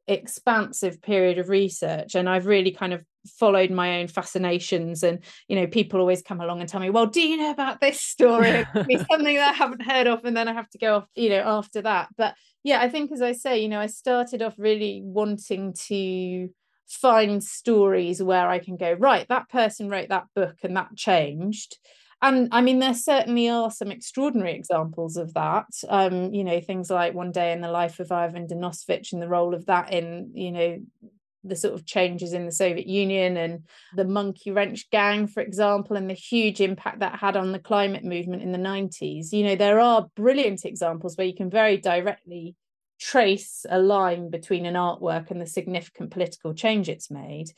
expansive period of research. And I've really kind of followed my own fascinations. And you know people always come along and tell me well do you know about this story? It's something that i haven't heard of and then i have to go off you know after that. But yeah i think as i say you know i started off really wanting to find stories where i can go right that person wrote that book and that changed. And I mean, there certainly are some extraordinary examples of that. Um, you know, things like One Day in the Life of Ivan Denisovich and the role of that in, you know, the sort of changes in the Soviet Union and the monkey wrench gang, for example, and the huge impact that had on the climate movement in the 90s. You know, there are brilliant examples where you can very directly trace a line between an artwork and the significant political change it's made.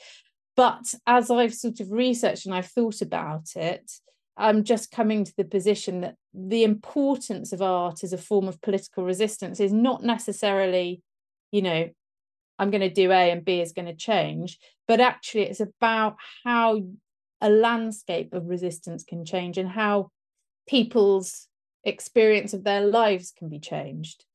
But as I've sort of researched and I've thought about it, I'm just coming to the position that the importance of art as a form of political resistance is not necessarily, you know, I'm going to do A and B is going to change, but actually it's about how a landscape of resistance can change and how people's experience of their lives can be changed.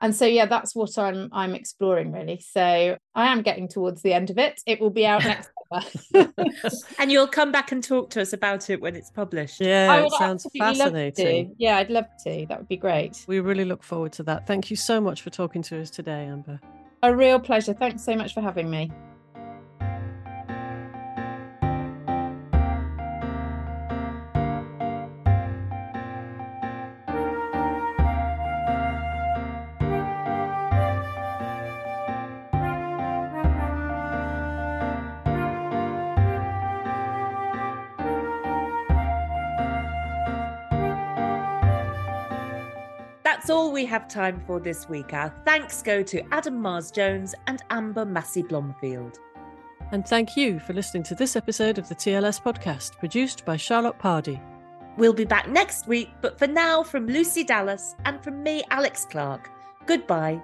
And so yeah that's what i'm i'm exploring really. So i am getting towards the end of it. It will be out next summer. And you'll come back and talk to us about it when it's published. Yeah it sounds fascinating. Yeah i'd love to. That would be great. We really look forward to that. Thank you so much for talking to us today amber a real pleasure. Thanks so much for having me we have time for this week. Our thanks go to Adam Mars Jones and Amber Massie-Blomfield. And thank you for listening to this episode of the TLS podcast, produced by Charlotte Pardy. We'll be back next week, but for now, from Lucy Dallas and from me, Alex Clark, goodbye